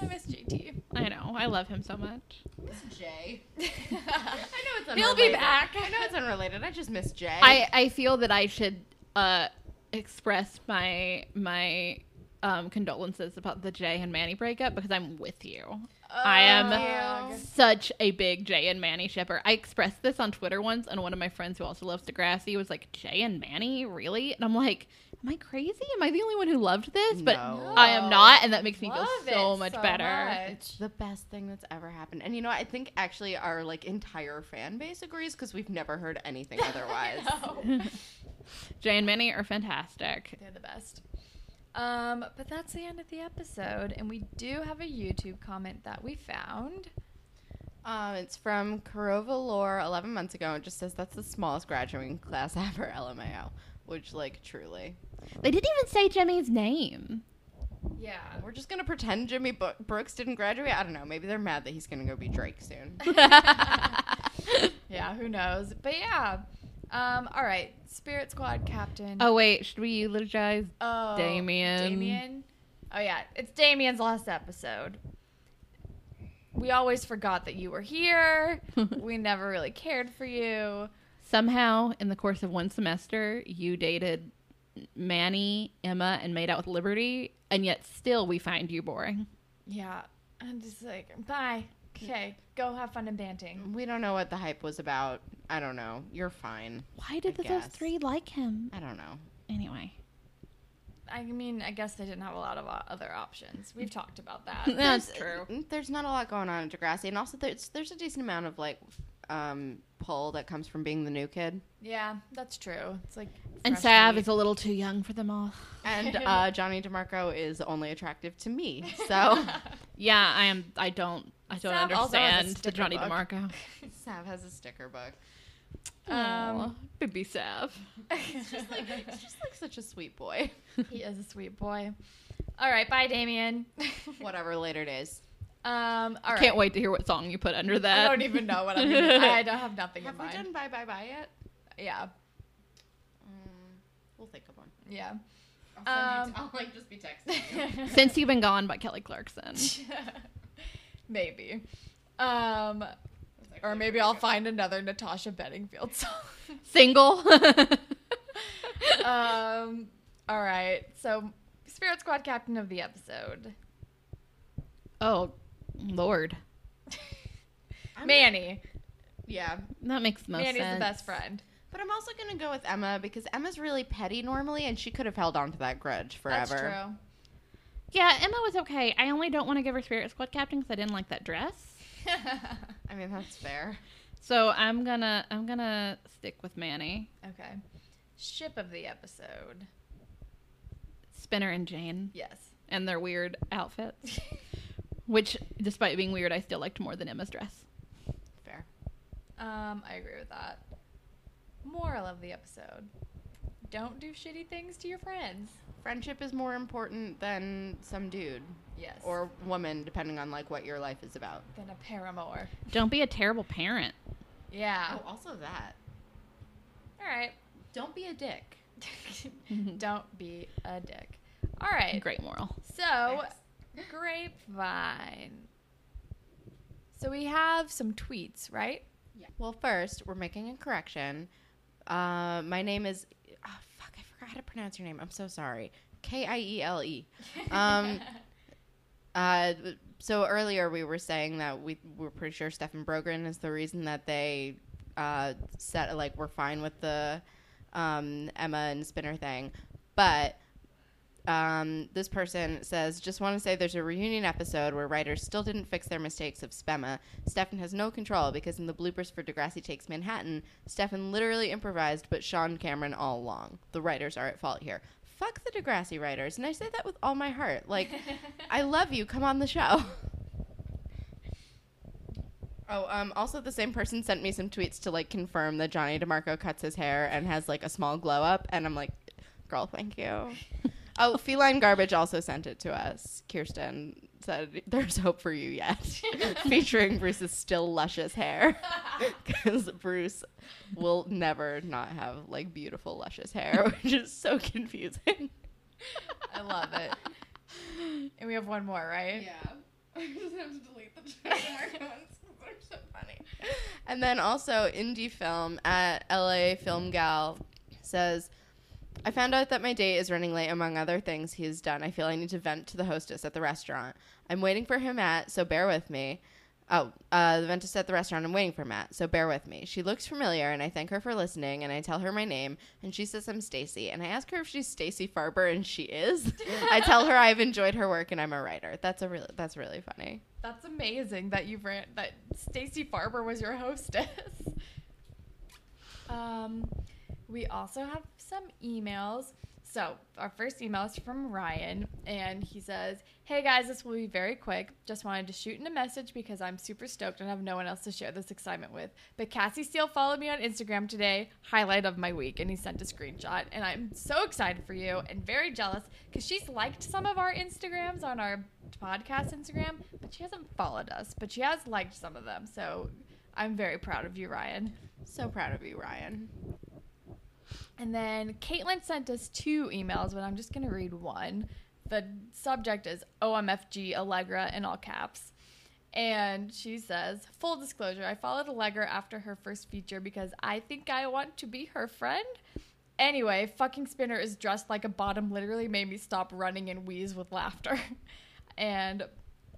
I miss JT. I know, I love him so much. Miss Jay. I know it's unrelated. He'll be back. I know it's unrelated. I just miss Jay. I I feel that I should uh express my my um condolences about the Jay and Manny breakup because I'm with you. I oh, am Ugh. such a big Jay and Manny shipper. I expressed this on Twitter once, and one of my friends who also loves Degrassi was like, "Jay and Manny, really?" And I'm like, "Am I crazy? Am I the only one who loved this?" But No. I am not, and that makes me Love feel so much so better. much. It's the best thing that's ever happened. And you know. I think actually our like entire fan base agrees because we've never heard anything otherwise. No. Jay and Manny are fantastic. They're the best. Um, but that's the end of the episode, and we do have a YouTube comment that we found. Um, it's from Karova Lore 11 months ago. It just says that's the smallest graduating class ever, LMAO. Which, like, truly. They didn't even say Jimmy's name. Yeah. We're just gonna pretend Jimmy Bo- Brooks didn't graduate. I don't know. Maybe they're mad that he's gonna go be Drake soon. Yeah, who knows? But yeah. Um, all right. Spirit Squad Captain. oh wait, should we eulogize? Oh, Damien. Damien. Oh yeah, it's Damien's last episode. We always forgot that you were here. we never really cared for you. Somehow, in the course of one semester, you dated Manny, Emma, and made out with Liberty, and yet still we find you boring. Yeah. I'm just like, bye. Okay, go have fun in banting. We don't know what the hype was about. I don't know. You're fine. Why did I those guess. three like him? I don't know. Anyway. I mean, I guess they didn't have a lot of uh, other options. We've talked about that. That's There's- true. There's not a lot going on at Degrassi, and also there's there's a decent amount of like um pull that comes from being the new kid. yeah, that's true. It's like And fresh Sav meat. is a little too young for them all. And uh, Johnny DeMarco is only attractive to me. So Yeah, I am. I don't. I don't Sav also has a understand the Johnny book. DeMarco. Sav has a sticker book. Um, baby Sav. It's just like it's just like such a sweet boy. he is a sweet boy. All right, bye, Damien. Whatever, later days. Um, all right. Can't wait to hear what song you put under that. I don't even know what I'm. Gonna, I don't have nothing Have in we done bye bye bye yet? Yeah, Mm, we'll think of one. yeah. I'll, Um, I'll like just be texting. you. Since You've Been Gone by Kelly Clarkson. Maybe. Um, or maybe I'll find another Natasha Bedingfield song. Single. um, all right. So, Spirit Squad captain of the episode, oh, Lord. Manny. Yeah, That makes the most Manny's sense. the best friend. but I'm also gonna go with Emma because Emma's really petty normally, and she could have held on to that grudge forever. That's true. Yeah, Emma was okay. I only don't want to give her Spirit Squad captain because I didn't like that dress. I mean, that's fair. So I'm gonna I'm gonna stick with Manny, okay. Ship of the episode. Spinner, and Jane, Yes. and their weird outfits. Which, despite being weird, I still liked more than Emma's dress. Fair. Um, I agree with that. Moral of the episode. Don't do shitty things to your friends. Friendship is more important than some dude Yes. or woman, depending on like what your life is about. than a paramour. Don't be a terrible parent. Yeah. Oh, also that. All right. Don't be a dick. Don't be a dick. All right. Great moral. So, grapevine. So we have some tweets, right? Yeah. Well, first we're making a correction. Uh, my name is. Forgot how to pronounce your name. I'm so sorry. K I E L E. Um. Uh, so earlier we were saying that we we're pretty sure Stefan Brogren is the reason that they uh set like we're fine with the um Emma and Spinner thing, but um, this person says, just want to say there's a reunion episode where writers still didn't fix their mistakes of Spemma. Stefan has no control because in the bloopers for Degrassi Takes Manhattan, Stefan literally improvised but Sean Cameron all along. The writers are at fault here. Fuck the Degrassi writers. And I say that with all my heart. Like, I love you. Come on the show. Oh, um, also the same person sent me some tweets to like confirm that Johnny DeMarco cuts his hair and has like a small glow up, and I'm like, girl, thank you. oh, feline garbage also sent it to us. Kirsten said, "There's hope for you yet," featuring Bruce's still luscious hair, because Bruce will never not have like beautiful luscious hair, which is so confusing. I love it. And we have one more, right? Yeah. I just have to delete the trademark ones 'cause they're so funny. And then also indie film at LA Film Gal says I found out that my date is running late among other things he has done. I feel I need to vent to the hostess at the restaurant. I'm waiting for him at, so bear with me. Oh, uh, the ventist at the restaurant. I'm waiting for Matt, so bear with me. She looks familiar, and I thank her for listening. And I tell her my name, and she says I'm Stacey. And I ask her if she's Stacey Farber, and she is. I tell her I've enjoyed her work, and I'm a writer. That's a really that's really funny. That's amazing that you've ran that Stacey Farber was your hostess. um, we also have some emails. So our first email is from Ryan, and he says, "Hey guys, this will be very quick. Just wanted to shoot in a message because I'm super stoked and have no one else to share this excitement with. But Cassie Steele followed me on Instagram today, highlight of my week, and he sent a screenshot. And I'm so excited for you and very jealous because she's liked some of our Instagrams on our podcast Instagram, but she hasn't followed us. But she has liked some of them, so I'm very proud of you, Ryan." So proud of you, Ryan. And then Caitlin sent us two emails, but I'm just going to read one. The subject is OMFG Allegra in all caps. And she says, Full disclosure, I followed Allegra after her first feature because I think I want to be her friend. Anyway, fucking Spinner is dressed like a bottom literally made me stop running and wheeze with laughter. And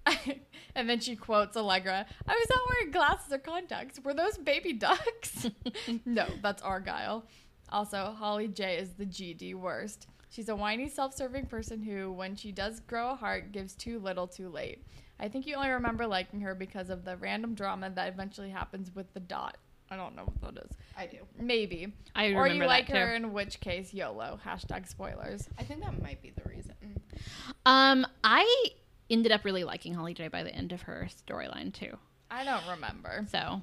And then she quotes Allegra I was not wearing glasses or contacts. Were those baby ducks? no, that's Argyle. Also, Holly J is the GD worst. She's a whiny, self serving person who, when she does grow a heart, gives too little too late. I think you only remember liking her because of the random drama that eventually happens with the dot. I don't know what that is. I do. Maybe. I or remember you that like too. her, in which case, YOLO. Hashtag spoilers. I think that might be the reason. Um, I ended up really liking Holly J by the end of her storyline too. I don't remember. So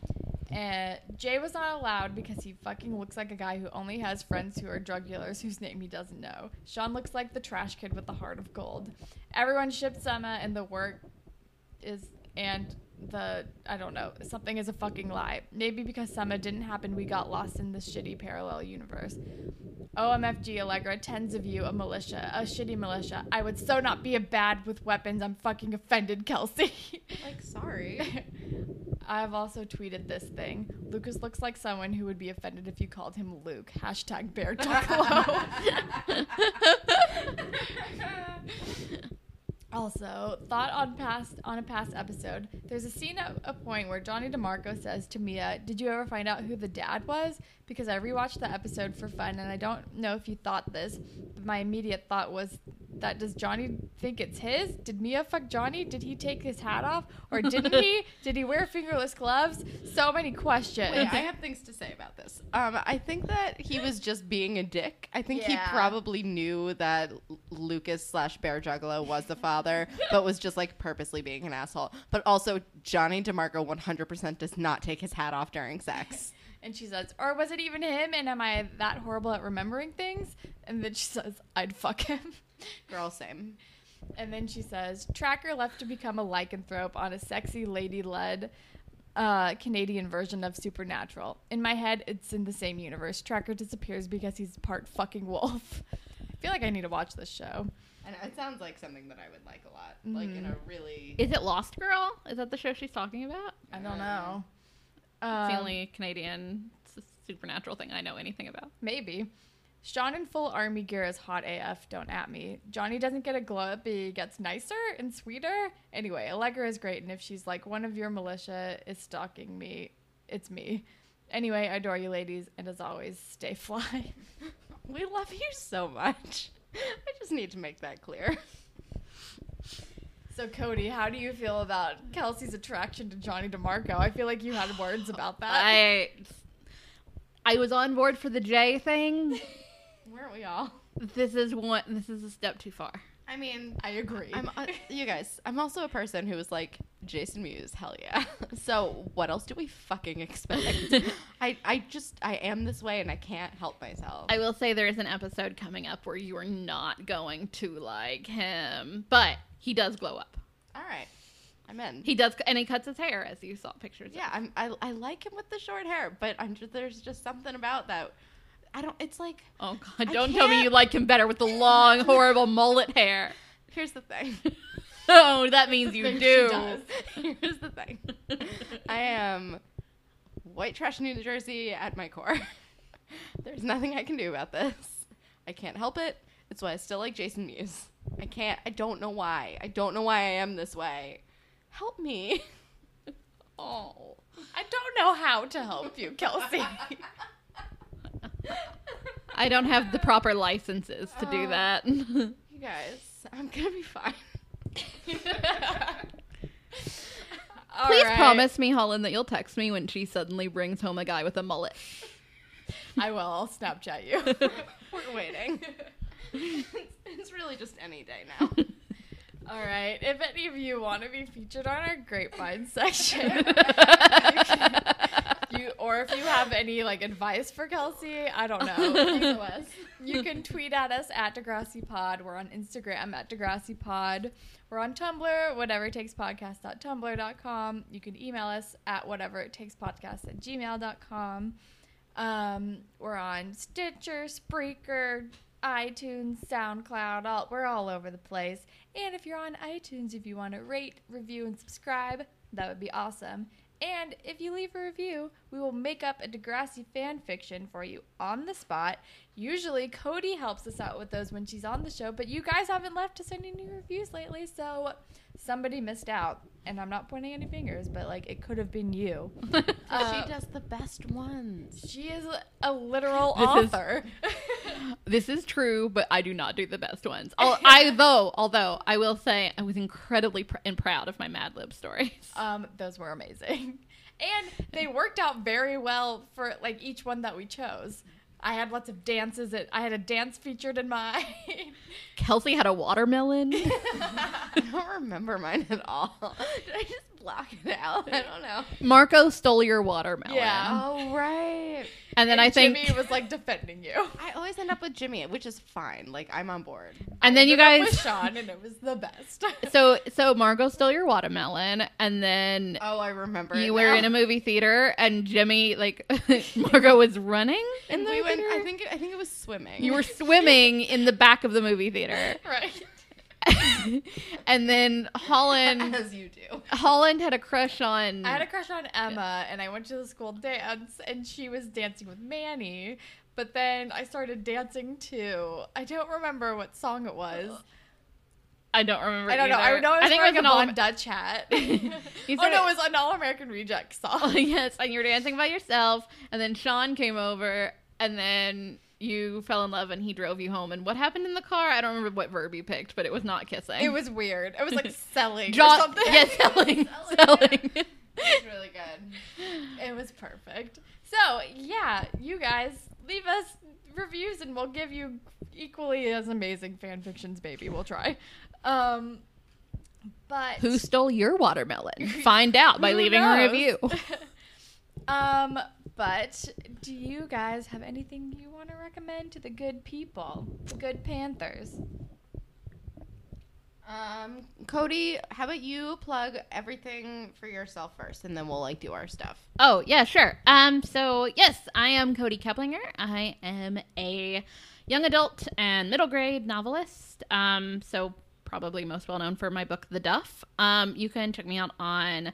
And Jay was not allowed because he fucking looks like a guy who only has friends who are drug dealers whose name he doesn't know. Sean looks like the trash kid with the heart of gold. Everyone ships Emma, and the work is and the I don't know something is a fucking lie. Maybe because Summer didn't happen, we got lost in this shitty parallel universe. OMFG Allegra, tens of you, a militia, a shitty militia. I would so not be a bad with weapons. I'm fucking offended, Kelsey. Like, sorry. I've also tweeted this thing. Lucas looks like someone who would be offended if you called him Luke. Hashtag bear Also, thought on past on a past episode, there's a scene at a point where Johnny DeMarco says to Mia, "Did you ever find out who the dad was?" Because I rewatched the episode for fun, and I don't know if you thought this, but my immediate thought was that does Johnny think it's his? Did Mia fuck Johnny? Did he take his hat off, or didn't he? Did he wear fingerless gloves? So many questions. Wait, I have things to say about this. Um, I think that he was just being a dick. I think he probably knew that Lucas slash Bear Juggalo was the father, but was just like purposely being an asshole. But also, Johnny DeMarco 100% does not take his hat off during sex. And she says, or was it even him? And am I that horrible at remembering things? And then she says, I'd fuck him. Girl, same. And then she says, Tracker left to become a lycanthrope on a sexy lady led uh, Canadian version of Supernatural. In my head, it's in the same universe. Tracker disappears because he's part fucking wolf. I feel like I need to watch this show. And it sounds like something that I would like a lot. Like in a really. is it Lost Girl? Is that the show she's talking about? I don't know. It's Um, the only Canadian s- supernatural thing I know anything about. Maybe. Sean in full army gear is hot AF. Don't at me. Johnny doesn't get a glow up, he gets nicer and sweeter. Anyway, Allegra is great, and if she's like one of your militia is stalking me, it's me. Anyway, I adore you, ladies, and as always, stay fly. We love you so much. I just need to make that clear. so, Kody, how do you feel about Kelsey's attraction to Johnny DeMarco? I feel like you had words about that. I I was on board for the J thing. Weren't we all? This is one. This is a step too far. I mean, I agree. I'm uh, you guys. I'm also a person who was like Jason Mewes. Hell yeah. So what else do we fucking expect? I I just I am this way and I can't help myself. I will say there is an episode coming up where you are not going to like him, but he does glow up. All right, I'm in. He does, and he cuts his hair, as you saw pictures. of. yeah, I'm, I I like him with the short hair, but I'm just, there's just something about that. I don't. It's like Oh God! Don't tell me you like him better with the long, horrible mullet hair. here's the thing. Oh, that means you do. here's the thing. I am white trash New Jersey at my core. There's nothing I can do about this. I can't help it. It's why I still like Jason Mewes. I can't. I don't know why. I don't know why I am this way. Help me. oh, I don't know how to help you, Kelsey. I don't have the proper licenses to do Oh. that. You guys, I'm gonna be fine. All Please right. promise me, Holland, that you'll text me when she suddenly brings home a guy with a mullet. I will. I'll Snapchat you. We're waiting. it's, it's really just any day now. All right. If any of you want to be featured on our grapevine section, you or if you have any like advice for Kelsey, I don't know. You, you can tweet at us at Degrassi Pod. We're on Instagram at Degrassi Pod. We're on Tumblr, whatever it takes podcast.tumblr.com. You can email us at whatever it takes podcast at gmail.com. Um, we're on Stitcher, Spreaker, iTunes, SoundCloud. All, we're all over the place. And if you're on iTunes, if you want to rate, review, and subscribe, that would be awesome. And if you leave a review, we will make up a Degrassi fan fiction for you on the spot. Usually, Kody helps us out with those when she's on the show, but you guys haven't left us any new reviews lately, so somebody missed out, and I'm not pointing any fingers, but like it could have been you. she Uh, does the best ones. She is a literal This is- author. This is true, but I do not do the best ones. I though, although I will say, I was incredibly pr- and proud of my Mad Lib stories. um, those were amazing, and they worked out very well for like each one that we chose. I had lots of dances. That I had a dance featured in mine. Kelsey had a watermelon. I don't remember mine at all. Did I just block it out? I don't know. Marco stole your watermelon. Yeah. Oh right. and then I think, Jimmy was like defending you. I always end up with Jimmy, which is fine. Like I'm on board. and then you Ended up guys. with Sean, and it was the best. So so Marco stole your watermelon, and then Oh, I remember. you were now. in a movie theater, and Jimmy like Marco was running in And the we went. theater. I think. I think it was swimming. you were swimming in the back of the movie theater, right. and then Holland as you do. Holland had a crush on. I had a crush on Emma, and I went to the school dance, and she was dancing with Manny. But then I started dancing too. I don't remember what song it was. I don't remember. I don't know. I either. know I was think wearing it was an all. Dutch hat. You oh no, it- was an All American Reject song. yes, and you were dancing by yourself, and then Sean came over, and then you fell in love, and he drove you home. And what happened in the car? I don't remember what verb you picked, but it was not kissing. It was weird. It was like selling or something. Yes, selling, selling. It was really good. It was perfect. So yeah, you guys leave us reviews, and we'll give you equally as amazing fan fictions. Maybe we'll try. Um, but Who stole your watermelon? Find out by leaving a review. um, but do you guys have anything you want to recommend to the good people, the good Panthers? Um, Kody, how about you plug everything for yourself first, and then we'll like do our stuff. Oh, yeah, sure. Um, so yes, I am Kody Keplinger. I am a young adult and middle grade novelist. Um, so probably most well known for my book The Duff. Um, you can check me out on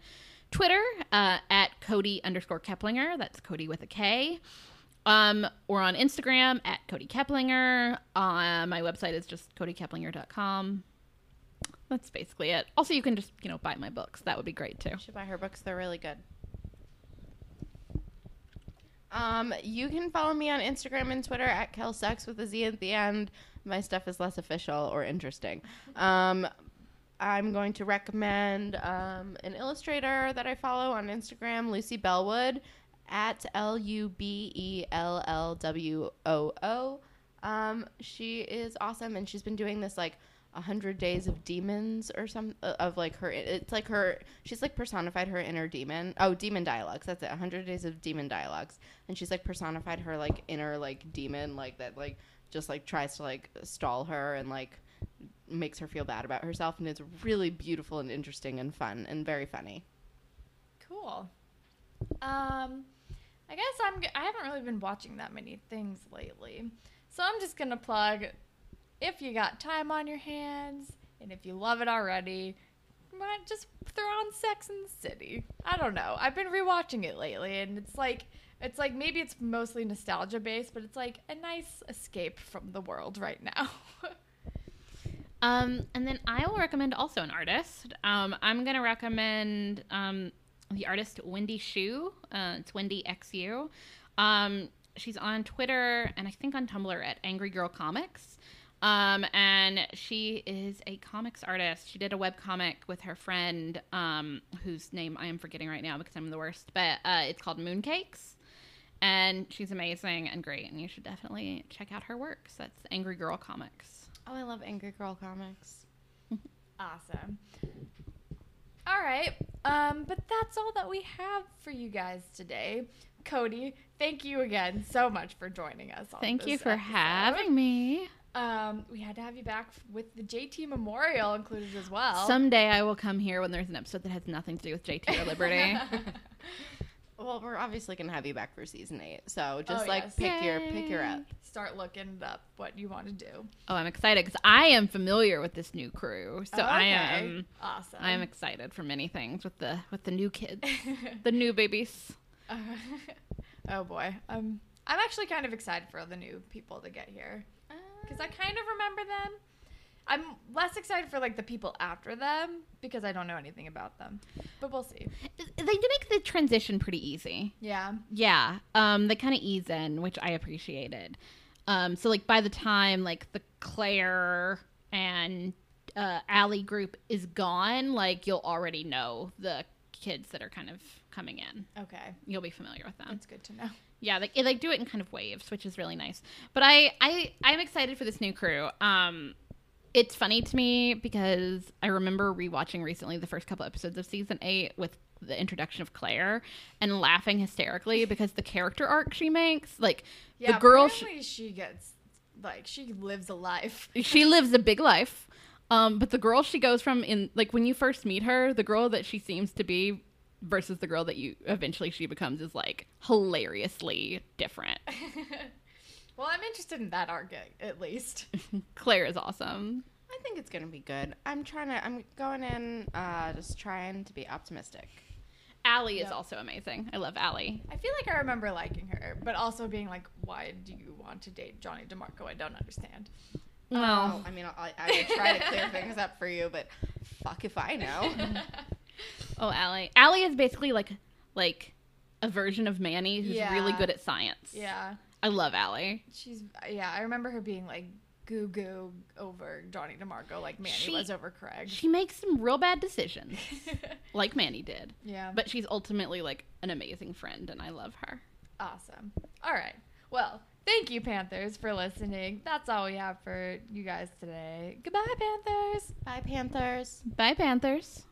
Twitter uh, at Kody underscore Keplinger. That's Kody with a K. Um, or on Instagram at Kody Keplinger. Uh, my website is just kodykeplinger.com. That's basically it. Also, you can just, you know, buy my books. That would be great too. You should buy her books; they're really good. Um, you can follow me on Instagram and Twitter at kelsex with a Z at the end. My stuff is less official or interesting. Um, I'm going to recommend um, an illustrator that I follow on Instagram, Lucy Bellwood, at L U B E L L W O O. Um, she is awesome, and she's been doing this like a hundred days of demons or some uh, of like her. It's like her. She's like personified her inner demon. Oh, demon dialogues. That's it. A hundred days of demon dialogues, and she's like personified her like inner like demon, like that like just like tries to like stall her and like makes her feel bad about herself, and it's really beautiful and interesting and fun and very funny. Cool. Um, I guess I'm. I haven't really been watching that many things lately, so I'm just gonna plug. If you got time on your hands, and if you love it already, might just throw on Sex in the City. I don't know. I've been rewatching it lately, and it's like it's like maybe it's mostly nostalgia based, but it's like a nice escape from the world right now. Um, and then I will recommend also an artist. Um, I'm going to recommend um, the artist Wendy Shu. Uh, it's Wendy XU. Um, she's on Twitter and I think on Tumblr at Angry Girl Comics. Um, and she is a comics artist. She did a web comic with her friend, um, whose name I am forgetting right now because I'm the worst. But uh, it's called Mooncakes, and she's amazing and great. And you should definitely check out her works. That's Angry Girl Comics. Oh, I love Angry Girl comics. Awesome. All right. Um, but that's all that we have for you guys today. Kody, thank you again so much for joining us. On Thank you for episode. having me. Um, we had to have you back with the JT Memorial included as well. Someday I will come here when there's an episode that has nothing to do with JT or Liberty. Well, we're obviously gonna have you back for season eight, so just Oh, like yes. pick your pick your up. Start looking up what you want to do. oh, I'm excited because I am familiar with this new crew, so I Okay. am awesome. I am excited for many things with the with the new kids, the new babies. oh boy. Um, I'm actually kind of excited for the new people to get here because I kind of remember them, I'm less excited for like the people after them because I don't know anything about them. But we'll see. They make the transition pretty easy. Yeah. Yeah. Um, they kind of ease in, which I appreciated. Um, so like by the time like the Claire and uh, Alli group is gone, like you'll already know the kids that are kind of coming in. Okay. You'll be familiar with them. That's good to know. Yeah, like they like do it in kind of waves, which is really nice. But I I I'm excited for this new crew. Um it's funny to me because I remember rewatching recently the first couple episodes of season 8 with the introduction of Claire and laughing hysterically because the character arc she makes, like Yeah, the girl she, she gets like she lives a life. she lives a big life. Um, but the girl she goes from in like when you first meet her, the girl that she seems to be versus the girl that you eventually she becomes is like hilariously different. well, I'm interested in that arc at- at least. Claire is awesome. I think it's gonna be good. I'm trying to. I'm going in, uh, just trying to be optimistic. Alli is also amazing. I love Alli. I feel like I remember liking her, but also being like, why do you want to date Johnny DeMarco? I don't understand. Well, I mean, I, I would try to clear things up for you, but fuck if I know. Oh, Alli. Alli is basically like like a version of Manny who's Yeah. really good at science. Yeah. I love Alli. She's yeah, I remember her being like goo goo over Johnny DeMarco like Manny She- was over Craig. She makes some real bad decisions, like Manny did. yeah. But she's ultimately like an amazing friend, and I love her. Awesome. All right. Well, thank you, Panthers, for listening. That's all we have for you guys today. Goodbye, Panthers. Bye, Panthers. Bye, Panthers.